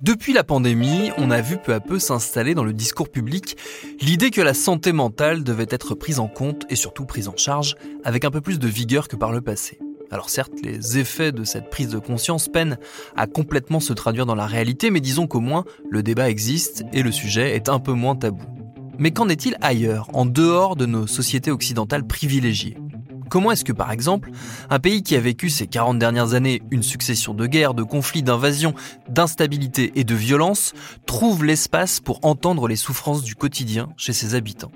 Depuis la pandémie, on a vu peu à peu s'installer dans le discours public l'idée que la santé mentale devait être prise en compte et surtout prise en charge avec un peu plus de vigueur que par le passé. Alors certes, les effets de cette prise de conscience peinent à complètement se traduire dans la réalité, mais disons qu'au moins le débat existe et le sujet est un peu moins tabou. Mais qu'en est-il ailleurs, en dehors de nos sociétés occidentales privilégiées? Comment est-ce que, par exemple, un pays qui a vécu ces 40 dernières années une succession de guerres, de conflits, d'invasions, d'instabilité et de violences, trouve l'espace pour entendre les souffrances du quotidien chez ses habitants?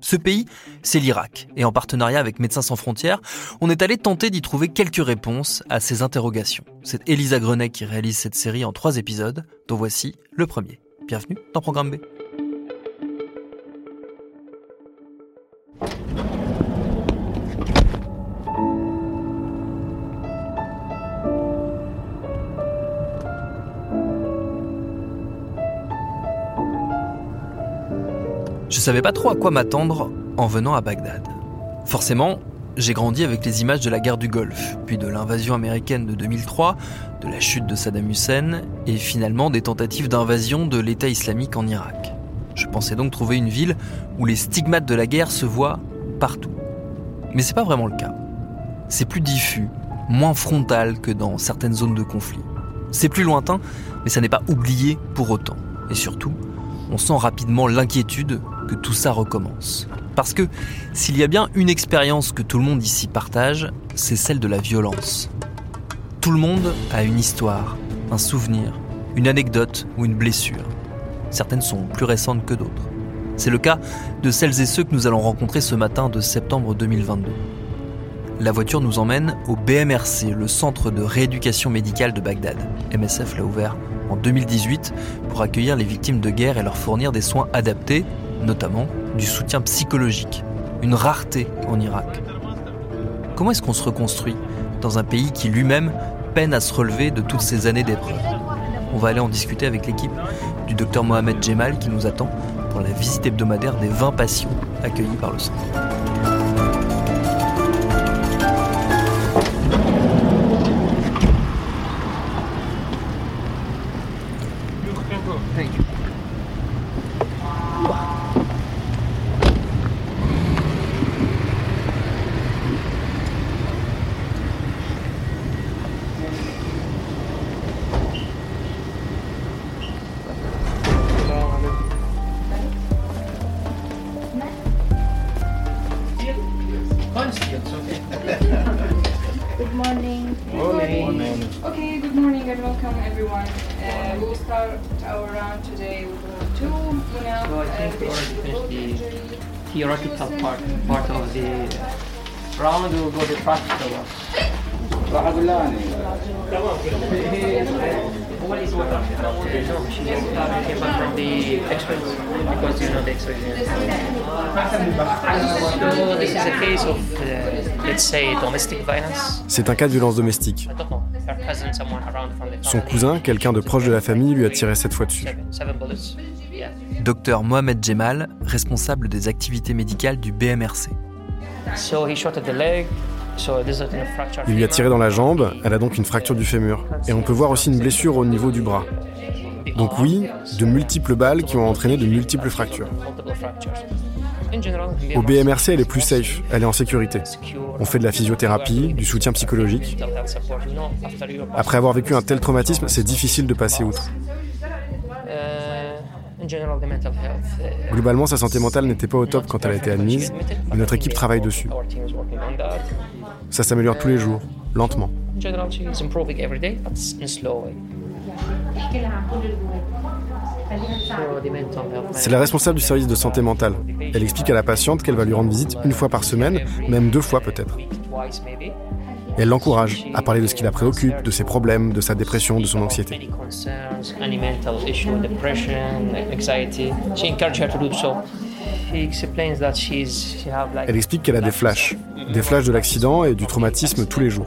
Ce pays, c'est l'Irak, et en partenariat avec Médecins sans frontières, on est allé tenter d'y trouver quelques réponses à ces interrogations. C'est Elisa Grenet qui réalise cette série en trois épisodes, dont voici le premier. Bienvenue dans Programme B. savais pas trop à quoi m'attendre en venant à Bagdad. Forcément, j'ai grandi avec les images de la guerre du Golfe, puis de l'invasion américaine de 2003, de la chute de Saddam Hussein et finalement des tentatives d'invasion de l'État islamique en Irak. Je pensais donc trouver une ville où les stigmates de la guerre se voient partout. Mais c'est pas vraiment le cas. C'est plus diffus, moins frontal que dans certaines zones de conflit. C'est plus lointain, mais ça n'est pas oublié pour autant. Et surtout, on sent rapidement l'inquiétude que tout ça recommence. Parce que s'il y a bien une expérience que tout le monde ici partage, c'est celle de la violence. Tout le monde a une histoire, un souvenir, une anecdote ou une blessure. Certaines sont plus récentes que d'autres. C'est le cas de celles et ceux que nous allons rencontrer ce matin de septembre 2022. La voiture nous emmène au BMRC, le centre de rééducation médicale de Bagdad. MSF l'a ouvert en 2018 pour accueillir les victimes de guerre et leur fournir des soins adaptés, notamment du soutien psychologique, une rareté en Irak. Comment est-ce qu'on se reconstruit dans un pays qui lui-même peine à se relever de toutes ces années d'épreuves? On va aller en discuter avec l'équipe du docteur Mohamed Jemal qui nous attend pour la visite hebdomadaire des 20 patients accueillis par le centre. Start our round today with round two. Muna, So I think uh, we the theoretical part, part of the round. We'll go to the practical one. What is what? No, she came back from the x-rays because you know the x-rays. So this is a case of, uh, let's say, domestic violence. C'est un cas de violence domestique. Son cousin, quelqu'un de proche de la famille, lui a tiré sept fois dessus. Docteur Mohamed Jemal, responsable des activités médicales du BMRC. Il lui a tiré dans la jambe, elle a donc une fracture du fémur. Et on peut voir aussi une blessure au niveau du bras. Donc oui, de multiples balles qui ont entraîné de multiples fractures. Au BMRC, elle est plus safe, elle est en sécurité. On fait de la physiothérapie, du soutien psychologique. Après avoir vécu un tel traumatisme, c'est difficile de passer outre. Uh, in general, the mental health. uh, Globalement, sa santé mentale n'était pas au top quand elle a été admise, mais notre équipe travaille dessus. Ça s'améliore tous les jours, lentement. C'est la responsable du service de santé mentale. Elle explique à la patiente qu'elle va lui rendre visite une fois par semaine, même deux fois peut-être. Elle l'encourage à parler de ce qui la préoccupe, de ses problèmes, de sa dépression, de son anxiété. Elle explique qu'elle a des flashs, des flashs de l'accident et du traumatisme tous les jours.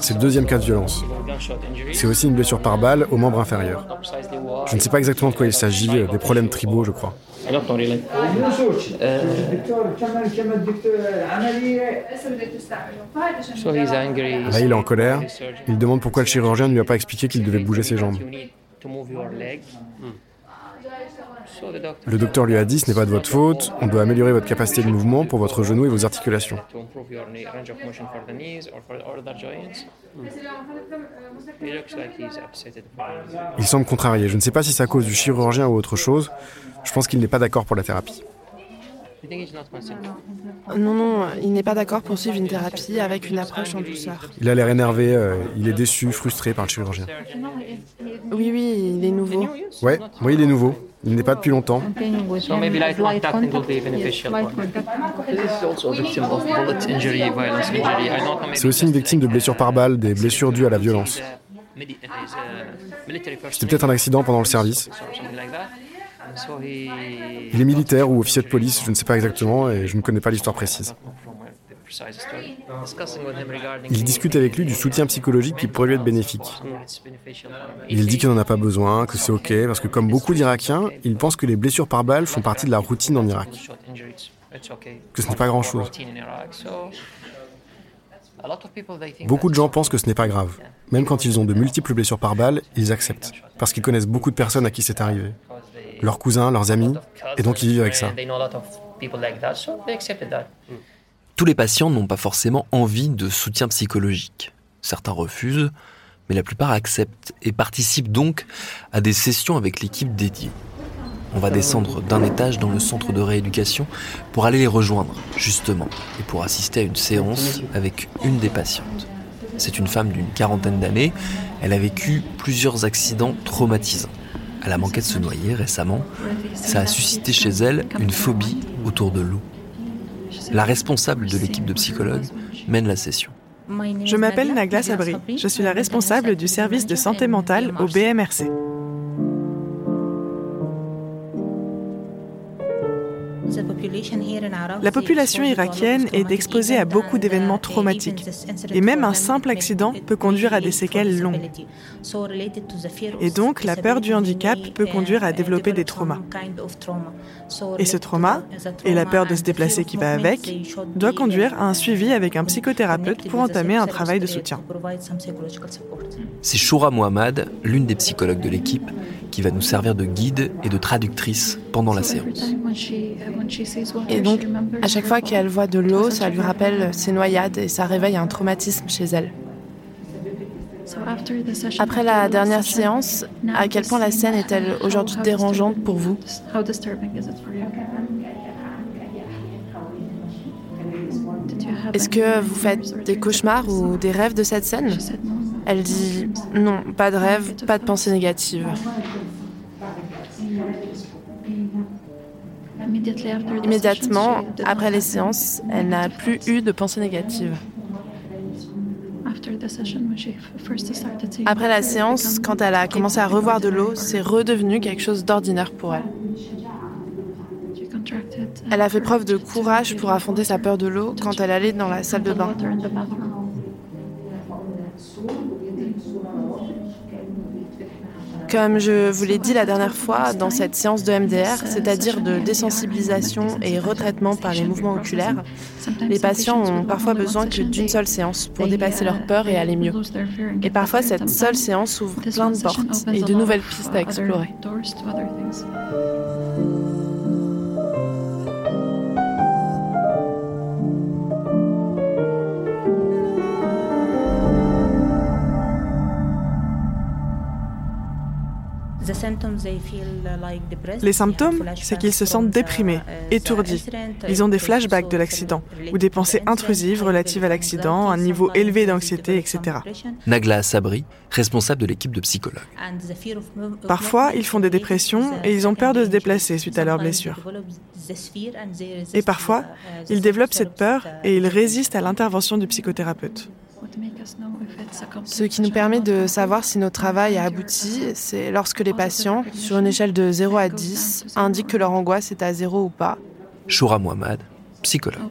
C'est le deuxième cas de violence. C'est aussi une blessure par balle au membre inférieur. Je ne sais pas exactement de quoi il s'agit, euh, des problèmes tribaux, je crois. Euh, Là, il est en colère. Il demande pourquoi le chirurgien ne lui a pas expliqué qu'il devait bouger ses jambes. Le docteur lui a dit ce n'est pas de votre faute, on doit améliorer votre capacité de mouvement pour votre genou et vos articulations. Il semble contrarié. Je ne sais pas si c'est à cause du chirurgien ou autre chose. Je pense qu'il n'est pas d'accord pour la thérapie. Non, non, il n'est pas d'accord pour suivre une thérapie avec une approche en douceur. Il a l'air énervé, euh, il est déçu, frustré par le chirurgien. Oui, oui, il est nouveau. Ouais, oui, il est nouveau. Il n'est pas depuis longtemps. So maybe light will be beneficial. C'est aussi une victime de blessures par balle, des blessures dues à la violence. C'était peut-être un accident pendant le service. Il est militaire ou officier de police, je ne sais pas exactement et je ne connais pas l'histoire précise. Il discute avec lui du soutien psychologique qui pourrait lui être bénéfique. Il dit qu'il n'en a pas besoin, que c'est ok, parce que comme beaucoup d'Irakiens, il pense que les blessures par balle font partie de la routine en Irak, que ce n'est pas grand-chose. Routine in Iraq. So a lot of people they think Beaucoup de gens pensent que ce n'est pas grave. Même quand ils ont de multiples blessures par balle, ils acceptent, parce qu'ils connaissent beaucoup de personnes à qui c'est arrivé. Leurs cousins, leurs amis, et donc ils vivent avec ça. They Tous les patients n'ont pas forcément envie de soutien psychologique. Certains refusent, mais la plupart acceptent et participent donc à des sessions avec l'équipe dédiée. On va descendre d'un étage dans le centre de rééducation pour aller les rejoindre, justement, et pour assister à une séance avec une des patientes. C'est une femme d'une quarantaine d'années. Elle a vécu plusieurs accidents traumatisants. Elle a manqué de se noyer récemment. Ça a suscité chez elle une phobie autour de l'eau. La responsable de l'équipe de psychologues mène la session. Je m'appelle Nagla Sabri. Je suis la responsable du service de santé mentale au BMRC. La population irakienne est exposée à beaucoup d'événements traumatiques. Et même un simple accident peut conduire à des séquelles longues. Et donc, la peur du handicap peut conduire à développer des traumas. Et ce trauma, et la peur de se déplacer qui va avec, doit conduire à un suivi avec un psychothérapeute pour entamer un travail de soutien. C'est Choura Mohamed, l'une des psychologues de l'équipe, qui va nous servir de guide et de traductrice pendant la séance. Et donc, à chaque fois qu'elle voit de l'eau, ça lui rappelle ses noyades et ça réveille un traumatisme chez elle. Après la dernière séance, à quel point la scène est-elle aujourd'hui dérangeante pour vous? Est-ce que vous faites des cauchemars ou des rêves de cette scène? Elle dit non, pas de rêve, pas de pensée négative. Immédiatement, après les séances, elle n'a plus eu de pensée négative. Après la séance, quand elle a commencé à revoir de l'eau, c'est redevenu quelque chose d'ordinaire pour elle. Elle a fait preuve de courage pour affronter sa peur de l'eau quand elle allait dans la salle de bain. Comme je vous l'ai dit la dernière fois, dans cette séance de MDR, c'est-à-dire de désensibilisation et retraitement par les mouvements oculaires, les patients ont parfois besoin que d'une seule séance pour dépasser leur peur et aller mieux. Et parfois, cette seule séance ouvre plein de portes et de nouvelles pistes à explorer. Les symptômes, c'est qu'ils se sentent déprimés, étourdis. Ils ont des flashbacks de l'accident ou des pensées intrusives relatives à l'accident, un niveau élevé d'anxiété, etc. Nagla Sabri, responsable de l'équipe de psychologues. Parfois, ils font des dépressions et ils ont peur de se déplacer suite à leurs blessures. Et parfois, ils développent cette peur et ils résistent à l'intervention du psychothérapeute. Ce qui nous permet de savoir si notre travail a abouti, c'est lorsque les patients, sur une échelle de 0 à 10, indiquent que leur angoisse est à 0 ou pas. Choura Mohamed, psychologue.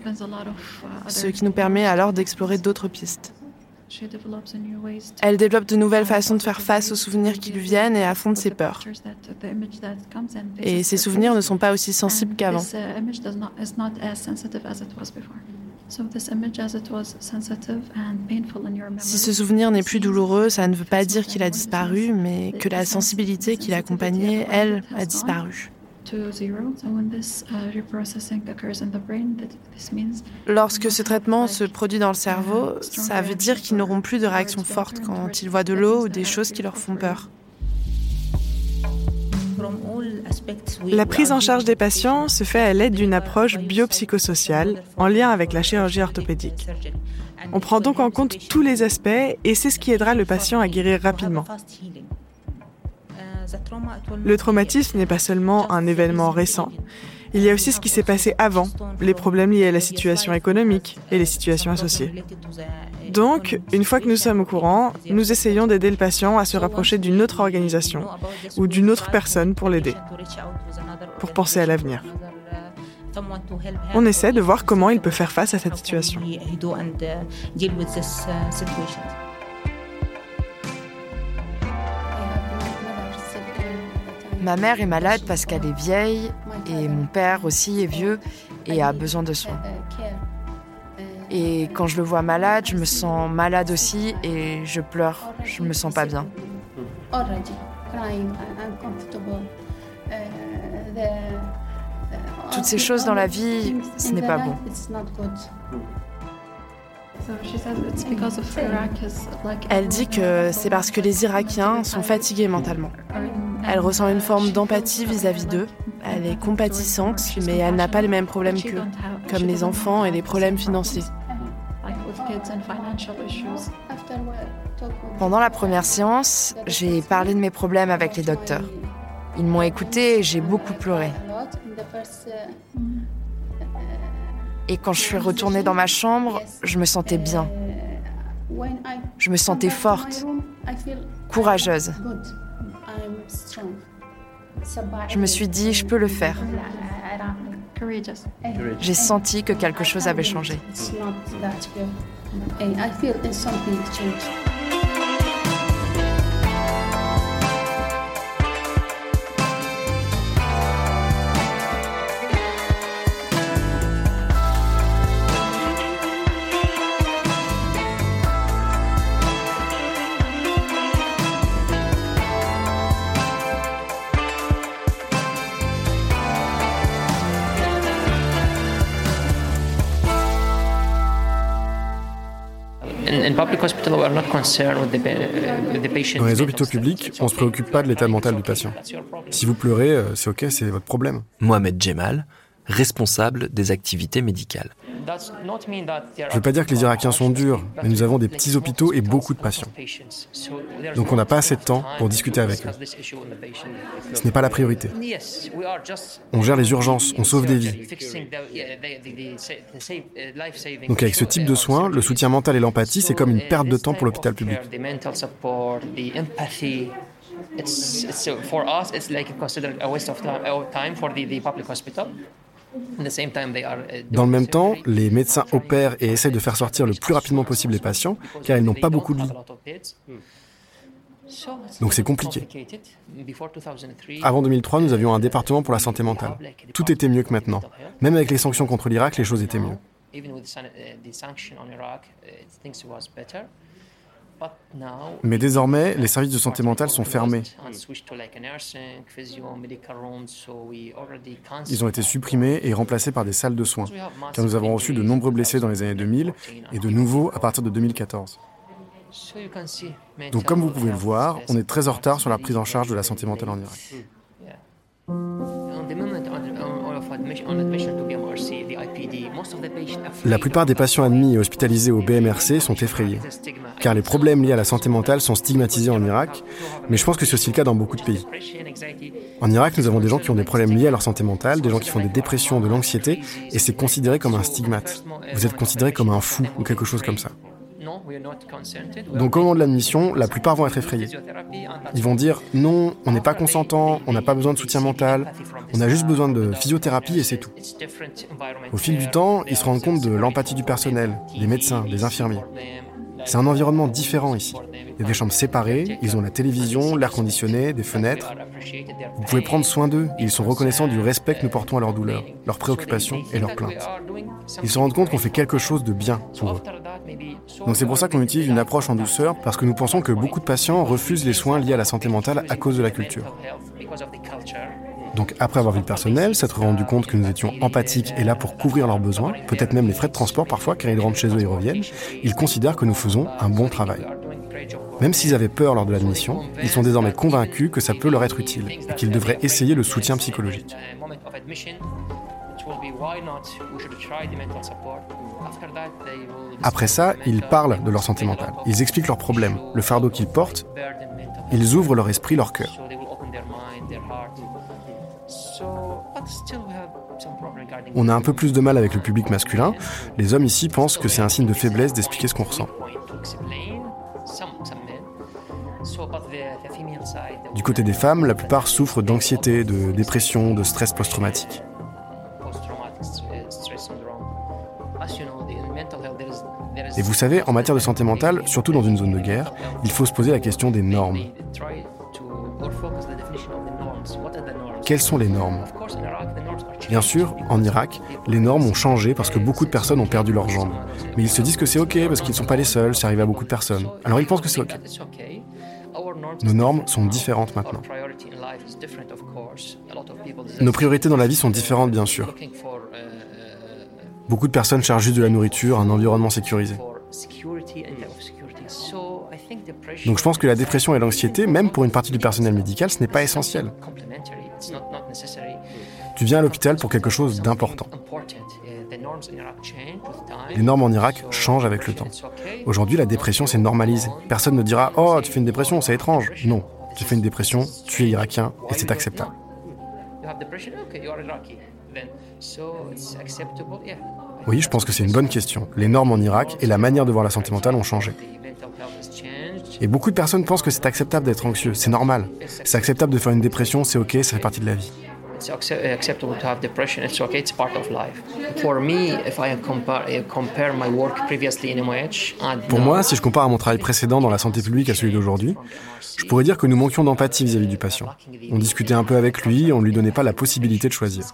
Ce qui nous permet alors d'explorer d'autres pistes. Elle développe de nouvelles façons de faire face aux souvenirs qui lui viennent et affronte ses peurs. Et ces souvenirs ne sont pas aussi sensibles qu'avant. Si ce souvenir n'est plus douloureux, ça ne veut pas dire qu'il a disparu, mais que la sensibilité qui l'accompagnait, elle, a disparu. Lorsque ce traitement se produit dans le cerveau, ça veut dire qu'ils n'auront plus de réaction forte quand ils voient de l'eau ou des choses qui leur font peur. La prise en charge des patients se fait à l'aide d'une approche biopsychosociale en lien avec la chirurgie orthopédique. On prend donc en compte tous les aspects et c'est ce qui aidera le patient à guérir rapidement. Le traumatisme n'est pas seulement un événement récent. Il y a aussi ce qui s'est passé avant, les problèmes liés à la situation économique et les situations associées. Donc, une fois que nous sommes au courant, nous essayons d'aider le patient à se rapprocher d'une autre organisation ou d'une autre personne pour l'aider, pour penser à l'avenir. On essaie de voir comment il peut faire face à cette situation. Ma mère est malade parce qu'elle est vieille et mon père aussi est vieux et a besoin de soins. Et quand je le vois malade, je me sens malade aussi et je pleure. Je me sens pas bien. Toutes ces choses dans la vie, ce n'est pas bon. Elle dit que c'est parce que les Irakiens sont fatigués mentalement. Elle ressent une forme d'empathie vis-à-vis d'eux. Elle est compatissante, mais elle n'a pas les mêmes problèmes qu'eux, comme les enfants et les problèmes financiers. Pendant la première séance, j'ai parlé de mes problèmes avec les docteurs. Ils m'ont écouté et j'ai beaucoup pleuré. Et quand je suis retournée dans ma chambre, je me sentais bien. Je me sentais forte, courageuse. Je me suis dit, je peux le faire. J'ai senti que quelque chose avait changé. Dans les hôpitaux publics, on ne se préoccupe pas de l'état mental du patient. Si vous pleurez, euh, c'est ok, c'est votre problème. Mohamed Jemal, responsables des activités médicales. Je ne veux pas dire que les Irakiens sont durs, mais nous avons des petits hôpitaux et beaucoup de patients. Donc on n'a pas assez de temps pour discuter avec eux. Ce n'est pas la priorité. On gère les urgences, on sauve des vies. Donc avec ce type de soins, le soutien mental et l'empathie, c'est comme une perte de temps pour l'hôpital public. Dans le même temps, les médecins opèrent et essaient de faire sortir le plus rapidement possible les patients, car ils n'ont pas beaucoup de lits. Donc c'est compliqué. Avant 2003, nous avions un département pour la santé mentale. Tout était mieux que maintenant. Même avec les sanctions contre l'Irak, les choses étaient mieux. Mais désormais, les services de santé mentale sont fermés. Ils ont été supprimés et remplacés par des salles de soins, car nous avons reçu de nombreux blessés dans les années 2000 et de nouveaux à partir de 2014. Donc comme vous pouvez le voir, on est très en retard sur la prise en charge de la santé mentale en Irak. La plupart des patients admis et hospitalisés au BMRC sont effrayés, car les problèmes liés à la santé mentale sont stigmatisés en Irak, mais je pense que c'est aussi le cas dans beaucoup de pays. En Irak, nous avons des gens qui ont des problèmes liés à leur santé mentale, des gens qui font des dépressions, de l'anxiété, et c'est considéré comme un stigmate. Vous êtes considéré comme un fou ou quelque chose comme ça. Donc au moment de l'admission, la plupart vont être effrayés. Ils vont dire non, on n'est pas consentant, on n'a pas besoin de soutien mental, on a juste besoin de physiothérapie et c'est tout. Au fil du temps, ils se rendent compte de l'empathie du personnel, des médecins, des infirmiers. C'est un environnement différent ici. Il y a des chambres séparées, ils ont la télévision, l'air conditionné, des fenêtres. Vous pouvez prendre soin d'eux, ils sont reconnaissants du respect que nous portons à leurs douleurs, leurs préoccupations et leurs plaintes. Ils se rendent compte qu'on fait quelque chose de bien pour eux. Donc c'est pour ça qu'on utilise une approche en douceur, parce que nous pensons que beaucoup de patients refusent les soins liés à la santé mentale à cause de la culture. Donc après avoir vu le personnel, s'être rendu compte que nous étions empathiques et là pour couvrir leurs besoins, peut-être même les frais de transport parfois, car ils rentrent chez eux et reviennent, ils considèrent que nous faisons un bon travail. Même s'ils avaient peur lors de l'admission, ils sont désormais convaincus que ça peut leur être utile et qu'ils devraient essayer le soutien psychologique. Après ça, ils parlent de leur santé mentale. Ils expliquent leurs problèmes, le fardeau qu'ils portent. Ils ouvrent leur esprit, leur cœur. On a un peu plus de mal avec le public masculin. Les hommes ici pensent que c'est un signe de faiblesse d'expliquer ce qu'on ressent. Du côté des femmes, la plupart souffrent d'anxiété, de dépression, de stress post-traumatique. Et vous savez, en matière de santé mentale, surtout dans une zone de guerre, il faut se poser la question des normes. Quelles sont les normes Bien sûr, en Irak, les normes ont changé parce que beaucoup de personnes ont perdu leurs jambes. Mais ils se disent que c'est OK parce qu'ils ne sont pas les seuls, c'est arrivé à beaucoup de personnes. Alors ils pensent que c'est OK. Nos normes sont différentes maintenant. Nos priorités dans la vie sont différentes, bien sûr. Beaucoup de personnes cherchent juste de la nourriture, un environnement sécurisé. Donc je pense que la dépression et l'anxiété, même pour une partie du personnel médical, ce n'est pas essentiel. Tu viens à l'hôpital pour quelque chose d'important. Les normes en Irak changent avec le temps. Aujourd'hui, la dépression s'est normalisée. Personne ne dira Oh, tu fais une dépression, c'est étrange. Non, tu fais une dépression, tu es irakien et c'est acceptable. Oui, je pense que c'est une bonne question. Les normes en Irak et la manière de voir la santé mentale ont changé. Et beaucoup de personnes pensent que c'est acceptable d'être anxieux, c'est normal. C'est acceptable de faire une dépression, c'est ok, ça fait partie de la vie. Pour moi, si je compare mon travail précédent dans la santé publique à celui d'aujourd'hui, je pourrais dire que nous manquions d'empathie vis-à-vis du patient. On discutait un peu avec lui, on ne lui donnait pas la possibilité de choisir.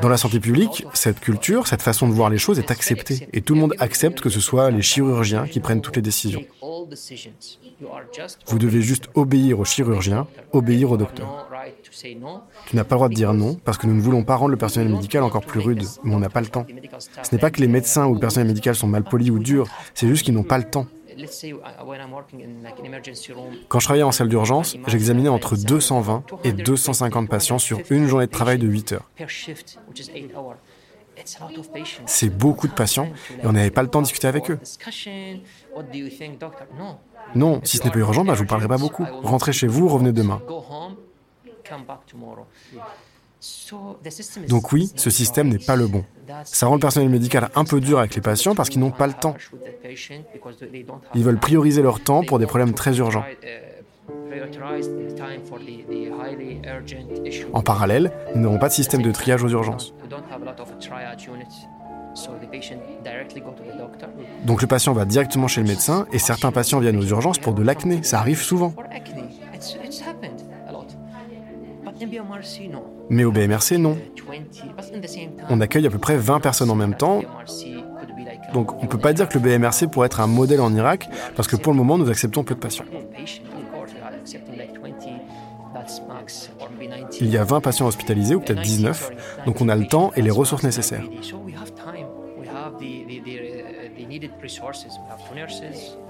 Dans la santé publique, cette culture, cette façon de voir les choses est acceptée et tout le monde accepte que ce soit les chirurgiens qui prennent toutes les décisions. Vous devez juste obéir aux chirurgiens, obéir au docteur. Tu n'as pas le droit de dire non parce que nous ne voulons pas rendre le personnel médical encore plus rude, mais on n'a pas le temps. Ce n'est pas que les médecins ou le personnel médical sont mal polis ou durs, c'est juste qu'ils n'ont pas le temps. Quand je travaillais en salle d'urgence, j'examinais entre 220 et 250 patients sur une journée de travail de 8 heures. C'est beaucoup de patients et on n'avait pas le temps de discuter avec eux. Non, si ce n'est pas urgent, bah, je ne vous parlerai pas beaucoup. Rentrez chez vous, revenez demain. Donc oui, ce système n'est pas le bon. Ça rend le personnel médical un peu dur avec les patients parce qu'ils n'ont pas le temps. Ils veulent prioriser leur temps pour des problèmes très urgents. En parallèle, nous n'avons pas de système de triage aux urgences. Donc le patient va directement chez le médecin et certains patients viennent aux urgences pour de l'acné. Ça arrive souvent. Mais au BMRC, non. On accueille à peu près 20 personnes en même temps. Donc on ne peut pas dire que le BMRC pourrait être un modèle en Irak, parce que pour le moment, nous acceptons peu de patients. Il y a 20 patients hospitalisés, ou peut-être 19, donc on a le temps et les ressources nécessaires.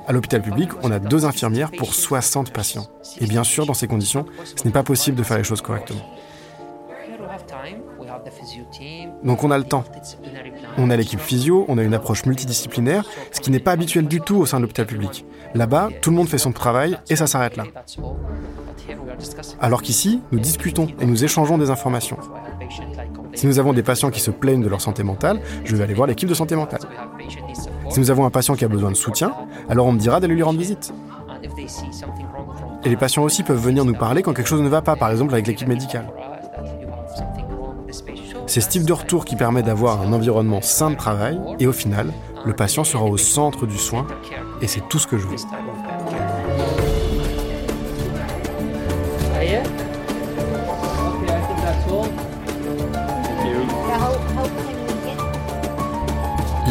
À l'hôpital public, on a deux infirmières pour 60 patients. Et bien sûr, dans ces conditions, ce n'est pas possible de faire les choses correctement. Donc on a le temps. On a l'équipe physio, on a une approche multidisciplinaire, ce qui n'est pas habituel du tout au sein de l'hôpital public. Là-bas, tout le monde fait son travail et ça s'arrête là. Alors qu'ici, nous discutons et nous échangeons des informations. Si nous avons des patients qui se plaignent de leur santé mentale, je vais aller voir l'équipe de santé mentale. Si nous avons un patient qui a besoin de soutien, alors on me dira d'aller lui rendre visite. Et les patients aussi peuvent venir nous parler quand quelque chose ne va pas, par exemple avec l'équipe médicale. C'est ce type de retour qui permet d'avoir un environnement sain de travail et au final, le patient sera au centre du soin et c'est tout ce que je veux.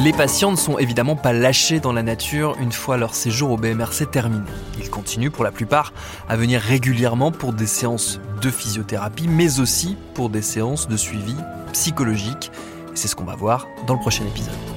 Les patients ne sont évidemment pas lâchés dans la nature une fois leur séjour au BMRC terminé. Ils continuent pour la plupart à venir régulièrement pour des séances de physiothérapie, mais aussi pour des séances de suivi psychologique. C'est ce qu'on va voir dans le prochain épisode.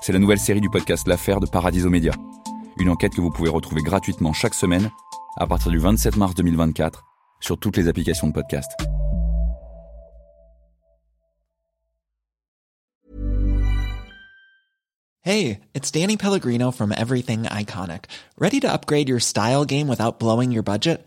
c'est la nouvelle série du podcast L'affaire de Paradiso Média. Une enquête que vous pouvez retrouver gratuitement chaque semaine à partir du 27 mars 2024 sur toutes les applications de podcast. Hey, it's Danny Pellegrino from Everything Iconic. Ready to upgrade your style game without blowing your budget?